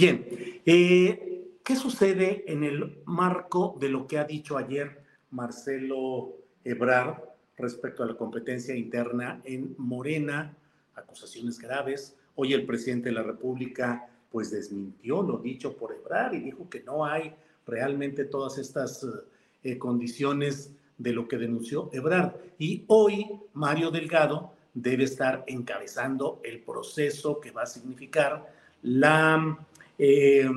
Bien, eh, ¿qué sucede en el marco de lo que ha dicho ayer Marcelo Ebrard respecto a la competencia interna en Morena? Acusaciones graves. Hoy el presidente de la República pues desmintió lo dicho por Ebrard y dijo que no hay realmente todas estas eh, condiciones de lo que denunció Ebrard. Y hoy Mario Delgado debe estar encabezando el proceso que va a significar la eh,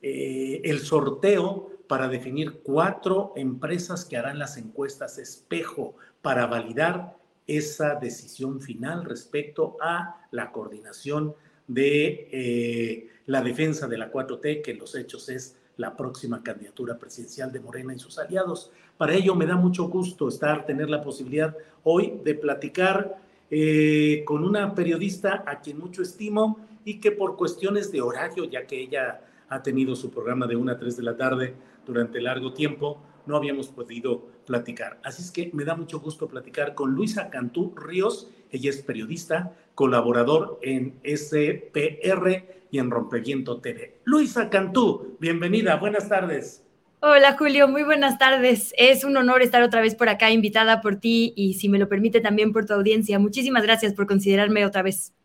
eh, el sorteo para definir cuatro empresas que harán las encuestas espejo para validar esa decisión final respecto a la coordinación de eh, la defensa de la 4T, que en los hechos es la próxima candidatura presidencial de Morena y sus aliados. Para ello me da mucho gusto estar, tener la posibilidad hoy de platicar con una periodista a quien mucho estimo y que por cuestiones de horario, ya que ella ha tenido su programa de 1 a 3 de la tarde durante largo tiempo, no habíamos podido platicar. Así es que me da mucho gusto platicar con Luisa Cantú Ríos. Ella es periodista, colaborador en SPR y en Rompeviento TV. Luisa Cantú, bienvenida, buenas tardes. Hola Julio, muy buenas tardes. Es un honor estar otra vez por acá, invitada por ti y si me lo permite también por tu audiencia. Muchísimas gracias por considerarme otra vez.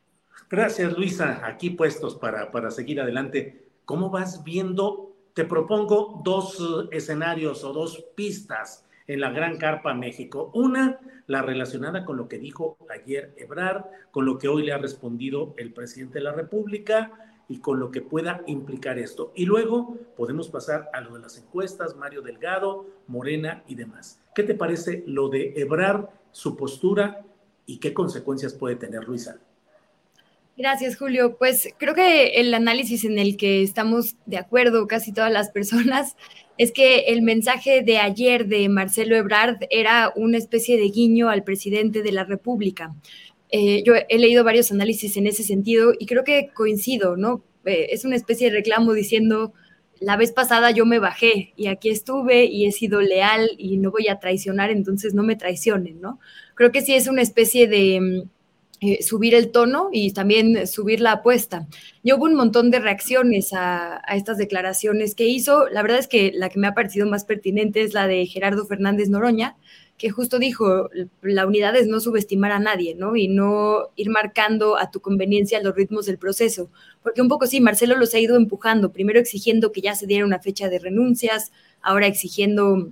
Gracias, Luisa. Aquí puestos para, para seguir adelante. ¿Cómo vas viendo? Te propongo dos uh, escenarios o dos pistas en la Gran Carpa México. Una, la relacionada con lo que dijo ayer Ebrard, con lo que hoy le ha respondido el presidente de la República y con lo que pueda implicar esto. Y luego podemos pasar a lo de las encuestas, Mario Delgado, Morena y demás. ¿Qué te parece lo de Ebrard, su postura y qué consecuencias puede tener Luisa? Gracias, Julio. Pues creo que el análisis en el que estamos de acuerdo casi todas las personas es que el mensaje de ayer de Marcelo Ebrard era una especie de guiño al presidente de la República. Eh, yo he leído varios análisis en ese sentido y creo que coincido, ¿no? Eh, es una especie de reclamo diciendo, la vez pasada yo me bajé y aquí estuve y he sido leal y no voy a traicionar, entonces no me traicionen, ¿no? Creo que sí es una especie de eh, subir el tono y también subir la apuesta. Y hubo un montón de reacciones a, estas declaraciones que hizo. La verdad es que la que me ha parecido más pertinente es la de Gerardo Fernández Noroña, que justo dijo, la unidad es no subestimar a nadie, ¿no? Y no ir marcando a tu conveniencia los ritmos del proceso. Porque un poco sí, Marcelo los ha ido empujando, primero exigiendo que ya se diera una fecha de renuncias, ahora exigiendo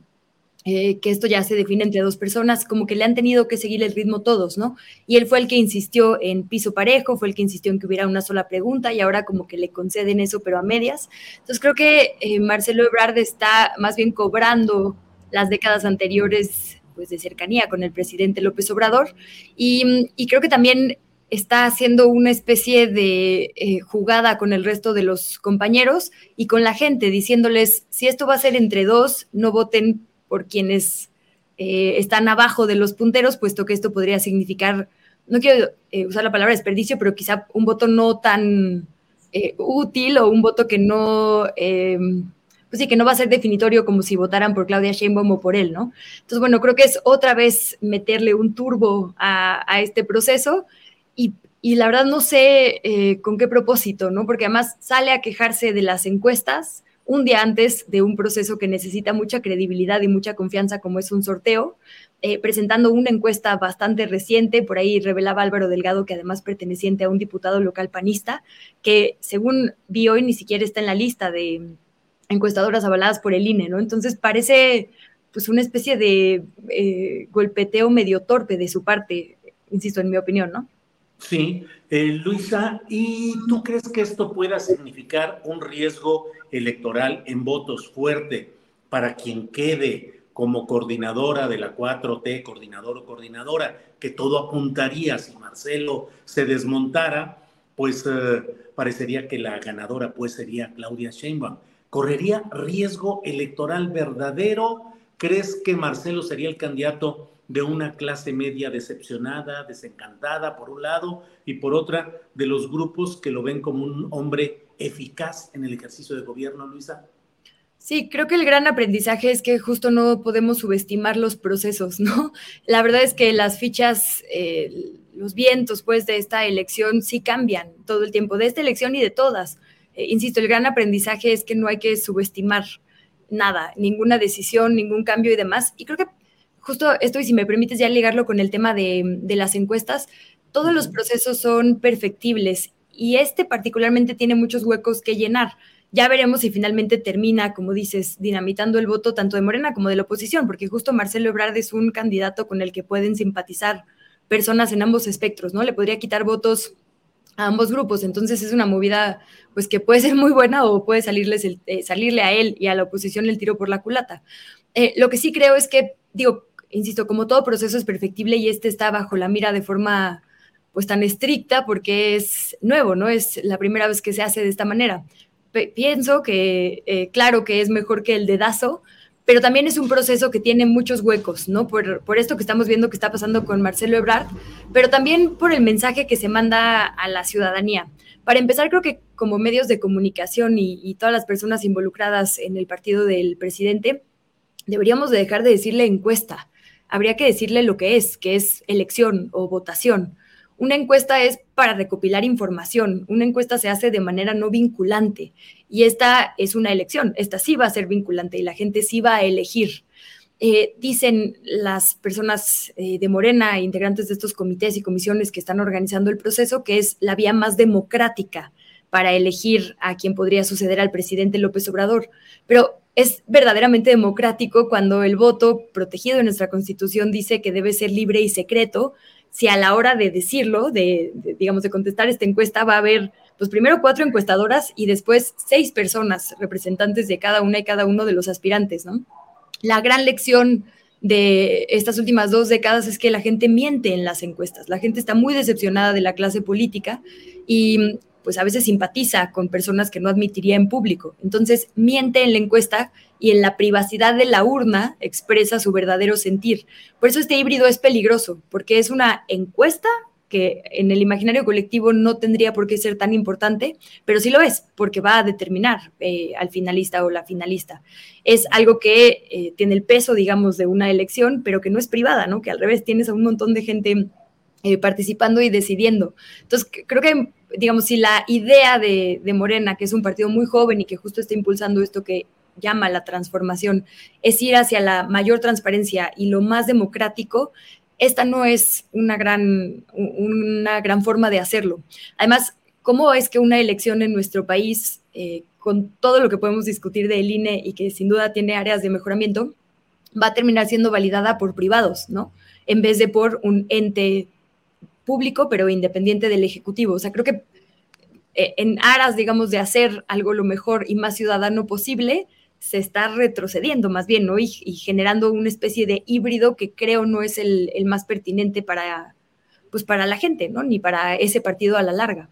eh, que esto ya se define entre dos personas, como que le han tenido que seguir el ritmo todos, ¿no? Y él fue el que insistió en piso parejo, fue el que insistió en que hubiera una sola pregunta y ahora como que le conceden eso, pero a medias. Entonces creo que eh, Marcelo Ebrard está más bien cobrando las décadas anteriores pues, de cercanía con el presidente López Obrador y, creo que también está haciendo una especie de eh, jugada con el resto de los compañeros y con la gente, diciéndoles, si esto va a ser entre dos, no voten por quienes eh, están abajo de los punteros, puesto que esto podría significar, no quiero eh, usar la palabra desperdicio, pero quizá un voto no tan eh, útil o un voto que no, pues sí, que no va a ser definitorio como si votaran por Claudia Sheinbaum o por él, ¿no? Entonces, bueno, creo que es otra vez meterle un turbo a, a este proceso y, y, la verdad no sé con qué propósito, ¿no? Porque además sale a quejarse de las encuestas, un día antes de un proceso que necesita mucha credibilidad y mucha confianza como es un sorteo, eh, presentando una encuesta bastante reciente, por ahí revelaba Álvaro Delgado que además perteneciente a un diputado local panista, que según vi hoy ni siquiera está en la lista de encuestadoras avaladas por el INE, ¿no? Entonces parece pues una especie de eh, golpeteo medio torpe de su parte, insisto, en mi opinión, ¿no? Sí, eh, Luisa, ¿y tú crees que esto pueda significar un riesgo electoral en votos fuerte para quien quede como coordinadora de la 4T, coordinador o coordinadora, que todo apuntaría, si Marcelo se desmontara, pues eh, parecería que la ganadora pues sería Claudia Sheinbaum. ¿Correría riesgo electoral verdadero? ¿Crees que Marcelo sería el candidato de una clase media decepcionada, desencantada, por un lado, y por otra, de los grupos que lo ven como un hombre eficaz en el ejercicio de gobierno, Luisa? Sí, creo que el gran aprendizaje es que justo no podemos subestimar los procesos, ¿no? La verdad es que las fichas, eh, los vientos, pues, de esta elección sí cambian todo el tiempo, de esta elección y de todas. Eh, insisto, el gran aprendizaje es que no hay que subestimar nada, ninguna decisión, ningún cambio y demás. Y creo que justo esto, y si me permites ya ligarlo con el tema de, las encuestas, todos los procesos son perfectibles y este particularmente tiene muchos huecos que llenar. Ya veremos si finalmente termina, como dices, dinamitando el voto tanto de Morena como de la oposición, porque justo Marcelo Ebrard es un candidato con el que pueden simpatizar personas en ambos espectros, ¿no? Le podría quitar votos a ambos grupos, entonces es una movida pues que puede ser muy buena o puede salirles eh, salirle a él y a la oposición el tiro por la culata. Eh, lo que sí creo es que, digo, insisto, como todo proceso es perfectible y este está bajo la mira de forma pues tan estricta porque es nuevo, ¿no? Es la primera vez que se hace de esta manera. pienso que, eh, claro que es mejor que el dedazo, pero también es un proceso que tiene muchos huecos, ¿no? Por, por, esto que estamos viendo que está pasando con Marcelo Ebrard, pero también por el mensaje que se manda a la ciudadanía. Para empezar, creo que como medios de comunicación y, y todas las personas involucradas en el partido del presidente, deberíamos de dejar de decirle encuesta habría que decirle lo que es, que es elección o votación. Una encuesta es para recopilar información, una encuesta se hace de manera no vinculante y esta es una elección, esta sí va a ser vinculante y la gente sí va a elegir. Eh, dicen las personas eh, de Morena, integrantes de estos comités y comisiones que están organizando el proceso, que es la vía más democrática para elegir a quien podría suceder al presidente López Obrador. Pero es verdaderamente democrático cuando el voto protegido en nuestra Constitución dice que debe ser libre y secreto, si a la hora de decirlo, de, digamos, de contestar esta encuesta, va a haber, pues primero cuatro encuestadoras y después seis personas, representantes de cada una y cada uno de los aspirantes, ¿no? La gran lección de estas últimas dos décadas es que la gente miente en las encuestas. La gente está muy decepcionada de la clase política y pues a veces simpatiza con personas que no admitiría en público. Entonces miente en la encuesta y en la privacidad de la urna expresa su verdadero sentir. Por eso este híbrido es peligroso, porque es una encuesta que en el imaginario colectivo no tendría por qué ser tan importante, pero sí lo es, porque va a determinar eh, al finalista o la finalista. Es algo que eh, tiene el peso, digamos, de una elección, pero que no es privada, ¿no? Que al revés tienes a un montón de gente eh, participando y decidiendo. Entonces, creo que, digamos, si la idea de, Morena, que es un partido muy joven y que justo está impulsando esto que llama la transformación, es ir hacia la mayor transparencia y lo más democrático, esta no es una gran, una gran forma de hacerlo. Además, ¿cómo es que una elección en nuestro país, eh, con todo lo que podemos discutir del INE y que sin duda tiene áreas de mejoramiento, va a terminar siendo validada por privados, ¿no? En vez de por un ente público, pero independiente del Ejecutivo. O sea, creo que eh, en aras, digamos, de hacer algo lo mejor y más ciudadano posible, se está retrocediendo más bien, ¿no? Y, generando una especie de híbrido que creo no es el, más pertinente para, pues para la gente, ¿no? Ni para ese partido a la larga.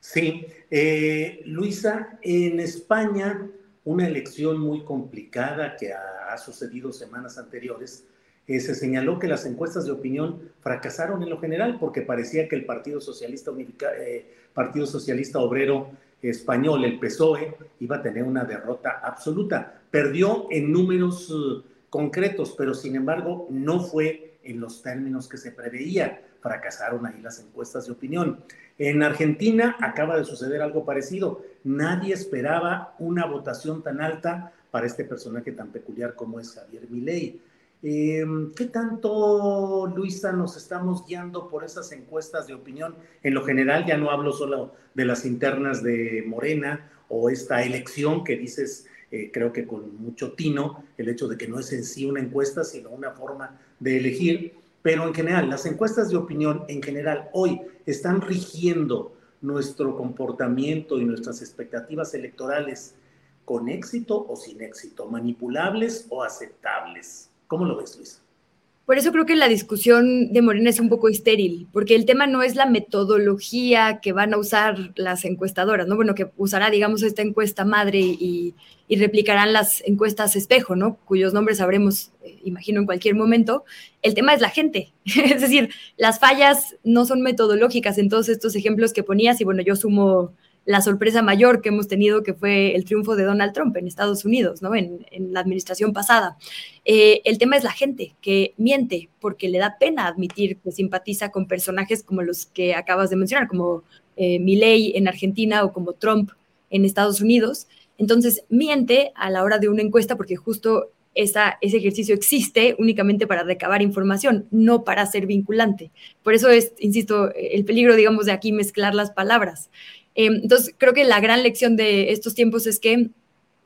Sí, eh, Luisa, en España, una elección muy complicada que ha, sucedido semanas anteriores, eh, se señaló que las encuestas de opinión fracasaron en lo general porque parecía que el Partido Socialista, eh, Partido Socialista Obrero español, el PSOE, iba a tener una derrota absoluta. Perdió en números uh, concretos, pero sin embargo no fue en los términos que se preveía. Fracasaron ahí las encuestas de opinión. En Argentina acaba de suceder algo parecido. Nadie esperaba una votación tan alta para este personaje tan peculiar como es Javier Milei. Em, ¿Qué tanto, Luisa, nos estamos guiando por esas encuestas de opinión? En lo general, ya no hablo solo de las internas de Morena o esta elección que dices, eh, creo que con mucho tino, el hecho de que no es en sí una encuesta, sino una forma de elegir. Pero en general, las encuestas de opinión en general hoy están rigiendo nuestro comportamiento y nuestras expectativas electorales con éxito o sin éxito, manipulables o aceptables. ¿Cómo lo ves, Luis? Por eso creo que la discusión de Morena es un poco estéril, porque el tema no es la metodología que van a usar las encuestadoras, ¿no? Bueno, que usará, digamos, esta encuesta madre y, replicarán las encuestas espejo, ¿no? Cuyos nombres sabremos, eh, imagino, en cualquier momento. El tema es la gente. es decir, las fallas no son metodológicas en todos estos ejemplos que ponías, y bueno, yo sumo la sorpresa mayor que hemos tenido, que fue el triunfo de Donald Trump en Estados Unidos, ¿no? en, la administración pasada. Eh, el tema es la gente que miente porque le da pena admitir que simpatiza con personajes como los que acabas de mencionar, como eh, en Argentina o como Trump en Estados Unidos. Entonces, miente a la hora de una encuesta porque justo ese ejercicio existe únicamente para recabar información, no para ser vinculante. Por eso es, insisto, el peligro, digamos, de aquí mezclar las palabras. Em, entonces, creo que la gran lección de estos tiempos es que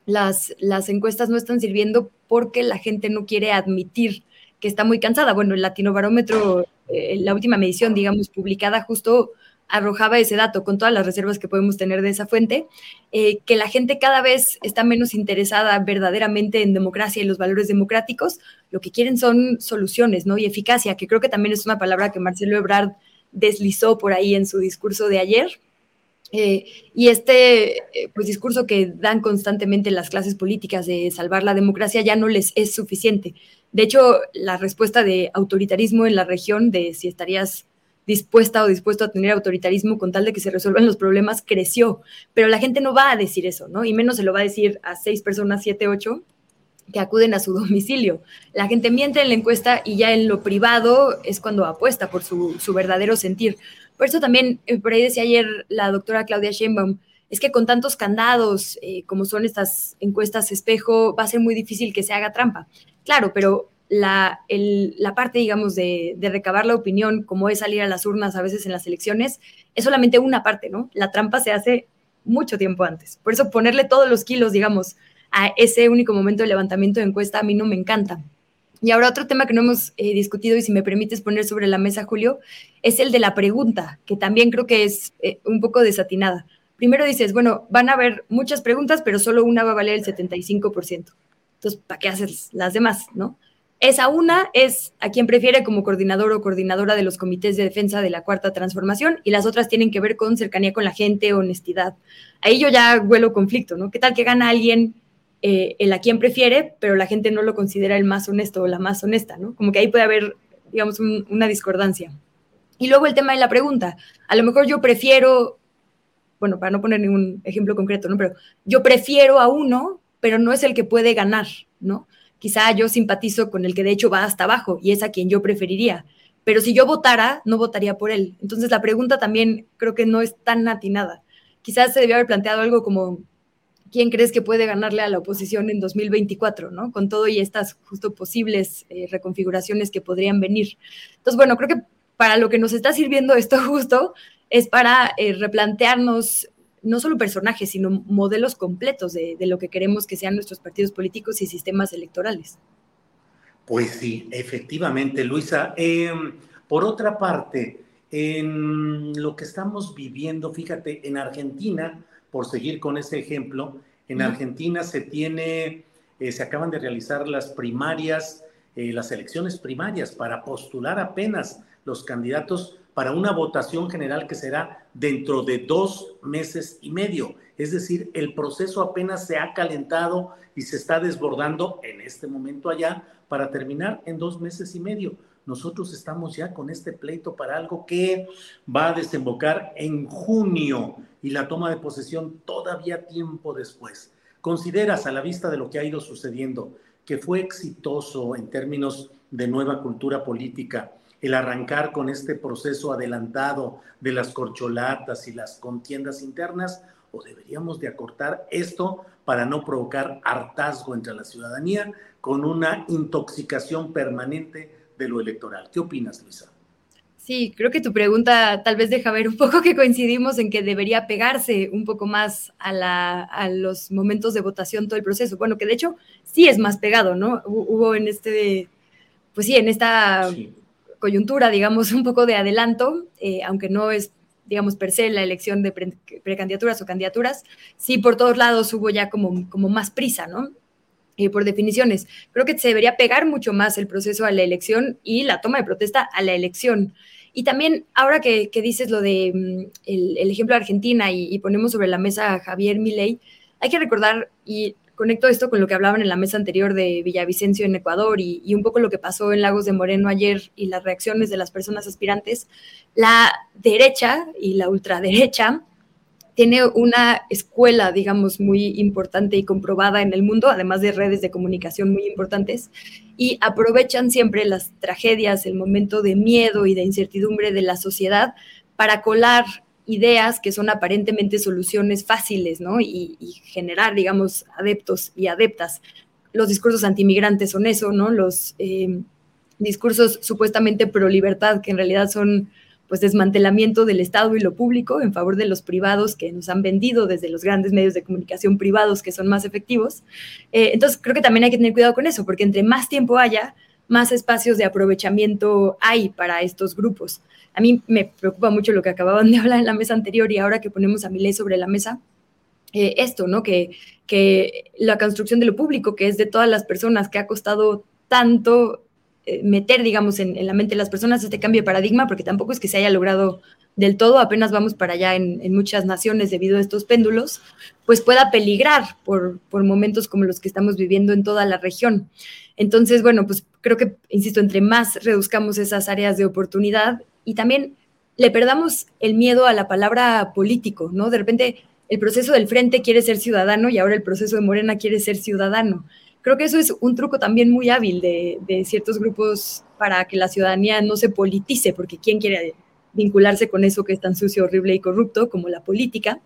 las, encuestas no están sirviendo porque la gente no quiere admitir que está muy cansada. Bueno, el Latino Barómetro, eh, la última medición, digamos, publicada justo arrojaba ese dato con todas las reservas que podemos tener de esa fuente, eh, que la gente cada vez está menos interesada verdaderamente en democracia y los valores democráticos, lo que quieren son soluciones, ¿no? Y eficacia, que creo que también es una palabra que Marcelo Ebrard deslizó por ahí en su discurso de ayer, eh, y este eh, pues, discurso que dan constantemente las clases políticas de salvar la democracia ya no les es suficiente. De hecho, la respuesta de autoritarismo en la región, de si estarías dispuesta o dispuesto a tener autoritarismo con tal de que se resuelvan los problemas, creció. Pero la gente no va a decir eso, ¿no? Y menos se lo va a decir a seis personas, siete, ocho, que acuden a su domicilio. La gente miente en la encuesta y ya en lo privado es cuando apuesta por su, su verdadero sentir. Por eso también, eh, por ahí decía ayer la doctora Claudia Sheinbaum, es que con tantos candados eh, como son estas encuestas espejo, va a ser muy difícil que se haga trampa. Claro, pero la, parte, digamos, de, de, recabar la opinión, como es salir a las urnas a veces en las elecciones, es solamente una parte, ¿no? La trampa se hace mucho tiempo antes. Por eso ponerle todos los kilos, digamos, a ese único momento de levantamiento de encuesta a mí no me encanta. Y ahora otro tema que no hemos eh, discutido y si me permites poner sobre la mesa, Julio, es el de la pregunta, que también creo que es eh, un poco desatinada. Primero dices, bueno, van a haber muchas preguntas, pero solo una va a valer el 75%. Entonces, ¿para qué haces las demás, no? Esa una es a quien prefiere como coordinador o coordinadora de los comités de defensa de la cuarta transformación y las otras tienen que ver con cercanía con la gente, honestidad. Ahí yo ya huelo conflicto, ¿no? ¿Qué tal que gana alguien eh, el a quien prefiere, pero la gente no lo considera el más honesto o la más honesta, ¿no? Como que ahí puede haber, digamos, una discordancia. Y luego el tema de la pregunta. A lo mejor yo prefiero, bueno, para no poner ningún ejemplo concreto, ¿no? Pero yo prefiero a uno, pero no es el que puede ganar, ¿no? Quizá yo simpatizo con el que de hecho va hasta abajo y es a quien yo preferiría. pero si yo votara, no votaría por él. Entonces la pregunta también creo que no es tan atinada. Quizás se debió haber planteado algo como, ¿quién crees que puede ganarle a la oposición en 2024, ¿no? Con todo y estas justo posibles eh, reconfiguraciones que podrían venir. Entonces, bueno, creo que para lo que nos está sirviendo esto justo es para eh, replantearnos no solo personajes, sino modelos completos de, lo que queremos que sean nuestros partidos políticos y sistemas electorales. Pues sí, efectivamente, Luisa. Em, por otra parte, en lo que estamos viviendo, fíjate, en Argentina, por seguir con ese ejemplo, en Argentina se tiene, eh, se acaban de realizar las primarias, eh, las elecciones primarias para postular apenas los candidatos para una votación general que será dentro de dos meses y medio. Es decir, el proceso apenas se ha calentado y se está desbordando en este momento allá para terminar en dos meses y medio. Nosotros estamos ya con este pleito para algo que va a desembocar en junio y la toma de posesión todavía tiempo después. ¿Consideras a la vista de lo que ha ido sucediendo que fue exitoso en términos de nueva cultura política? el arrancar con este proceso adelantado de las corcholatas y las contiendas internas o deberíamos de acortar esto para no provocar hartazgo entre la ciudadanía con una intoxicación permanente de lo electoral. ¿Qué opinas, Luisa? Sí, creo que tu pregunta tal vez deja ver un poco que coincidimos en que debería pegarse un poco más a, los momentos de votación todo el proceso. Bueno, que de hecho sí es más pegado, ¿no? Hubo en este, pues sí, en esta coyuntura, digamos, un poco de adelanto, eh, aunque no es, digamos, per se la elección de precandidaturas o candidaturas, sí por todos lados hubo ya como, como más prisa, ¿no? Eh, por definiciones. Creo que se debería pegar mucho más el proceso a la elección y la toma de protesta a la elección. Y también, ahora que, dices lo de mm, el, ejemplo de Argentina y, y, ponemos sobre la mesa a Javier Milei, hay que recordar, y conecto esto con lo que hablaban en la mesa anterior de Villavicencio en Ecuador y, un poco lo que pasó en Lagos de Moreno ayer y las reacciones de las personas aspirantes, la derecha y la ultraderecha tiene una escuela, digamos, muy importante y comprobada en el mundo, además de redes de comunicación muy importantes, y aprovechan siempre las tragedias, el momento de miedo y de incertidumbre de la sociedad para colar ideas que son aparentemente soluciones fáciles, ¿no? Y, generar, digamos, adeptos y adeptas. Los discursos antimigrantes son eso, ¿no? Los eh, discursos supuestamente pro libertad, que en realidad son pues desmantelamiento del Estado y lo público en favor de los privados que nos han vendido desde los grandes medios de comunicación privados que son más efectivos. Eh, entonces creo que también hay que tener cuidado con eso, porque entre más tiempo haya, más espacios de aprovechamiento hay para estos grupos. A mí me preocupa mucho lo que acababan de hablar en la mesa anterior y ahora que ponemos a mi ley sobre la mesa, eh, esto, ¿no? Que, que la construcción de lo público, que es de todas las personas, que ha costado tanto meter, digamos, en, la mente de las personas este cambio de paradigma, porque tampoco es que se haya logrado del todo, apenas vamos para allá en, en muchas naciones debido a estos péndulos, pues pueda peligrar por, por momentos como los que estamos viviendo en toda la región. Entonces, bueno, pues creo que, insisto, entre más reduzcamos esas áreas de oportunidad y también le perdamos el miedo a la palabra político, ¿no? De repente el proceso del frente quiere ser ciudadano y ahora el proceso de Morena quiere ser ciudadano. Creo que eso es un truco también muy hábil de, ciertos grupos para que la ciudadanía no se politice, porque ¿quién quiere vincularse con eso que es tan sucio, horrible y corrupto como la política?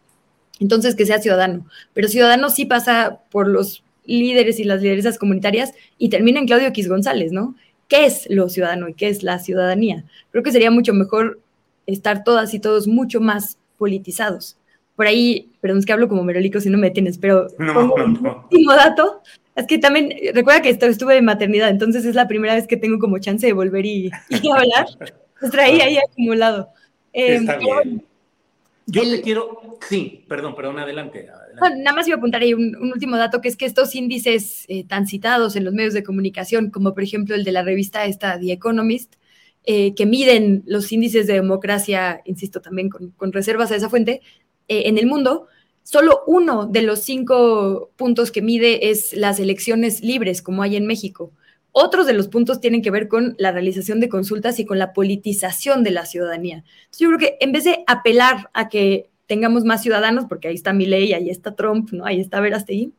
Entonces, que sea ciudadano. Pero ciudadano sí pasa por los líderes y las lideresas comunitarias y termina en Claudio X González, ¿no? ¿Qué es lo ciudadano y qué es la ciudadanía? Creo que sería mucho mejor estar todas y todos mucho más politizados. Por ahí, perdón, es que hablo como merolico si no me tienes, pero no, un último dato, es que también, recuerda que estuve de maternidad, entonces es la primera vez que tengo como chance de volver y, hablar. Pues traía ahí acumulado. Está em, bien. Yo te quiero, sí, perdón, perdón, adelante. nada más iba a apuntar ahí un, último dato, que es que estos índices eh, tan citados en los medios de comunicación, como por ejemplo el de la revista esta The Economist, eh, que miden los índices de democracia, insisto también con, reservas a esa fuente, eh, en el mundo, solo uno de los cinco puntos que mide es las elecciones libres, como hay en México. Otros de los puntos tienen que ver con la realización de consultas y con la politización de la ciudadanía. Yo creo que en vez de apelar a que tengamos más ciudadanos, porque ahí está Milei, ahí está Trump, ¿no? ahí está Verastegui,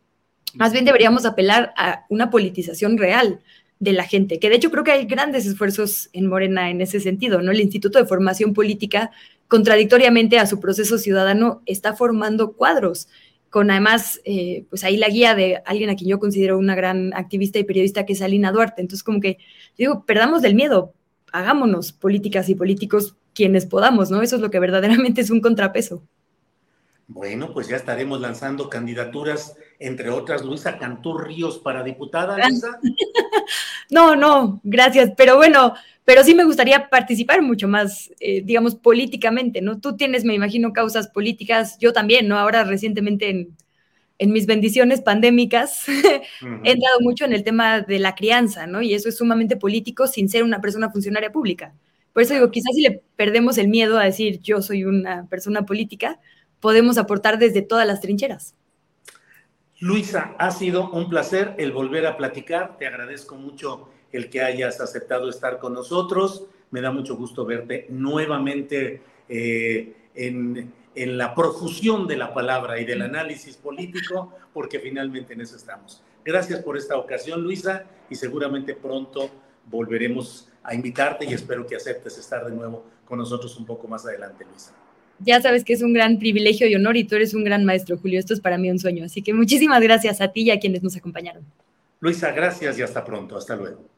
más bien deberíamos apelar a una politización real de la gente, que de hecho creo que hay grandes esfuerzos en Morena en ese sentido, ¿no? El Instituto de Formación Política, contradictoriamente a su proceso ciudadano, está formando cuadros, con además, eh, pues ahí la guía de alguien a quien yo considero una gran activista y periodista, que es Alina Duarte. Entonces, como que, digo, perdamos del miedo, hagámonos políticas y políticos quienes podamos, ¿no? Eso es lo que verdaderamente es un contrapeso. Bueno, pues ya estaremos lanzando candidaturas, entre otras, Luisa Cantú Ríos para diputada, Luisa. no, no, gracias, pero bueno, pero sí me gustaría participar mucho más, eh, digamos, políticamente, ¿no? Tú tienes, me imagino, causas políticas, yo también, ¿no? Ahora recientemente en, en mis bendiciones pandémicas he entrado mucho en el tema de la crianza, ¿no? Y eso es sumamente político sin ser una persona funcionaria pública. Por eso digo, quizás si le perdemos el miedo a decir yo soy una persona política, podemos aportar desde todas las trincheras. Luisa, ha sido un placer el volver a platicar. Te agradezco mucho el que hayas aceptado estar con nosotros. Me da mucho gusto verte nuevamente eh, en, en, la profusión de la palabra y del análisis político, porque finalmente en eso estamos. Gracias por esta ocasión, Luisa, y seguramente pronto volveremos a invitarte y espero que aceptes estar de nuevo con nosotros un poco más adelante, Luisa ya sabes que es un gran privilegio y honor y tú eres un gran maestro, Julio. Esto es para mí un sueño. Así que muchísimas gracias a ti y a quienes nos acompañaron. Luisa, gracias y hasta pronto. Hasta luego.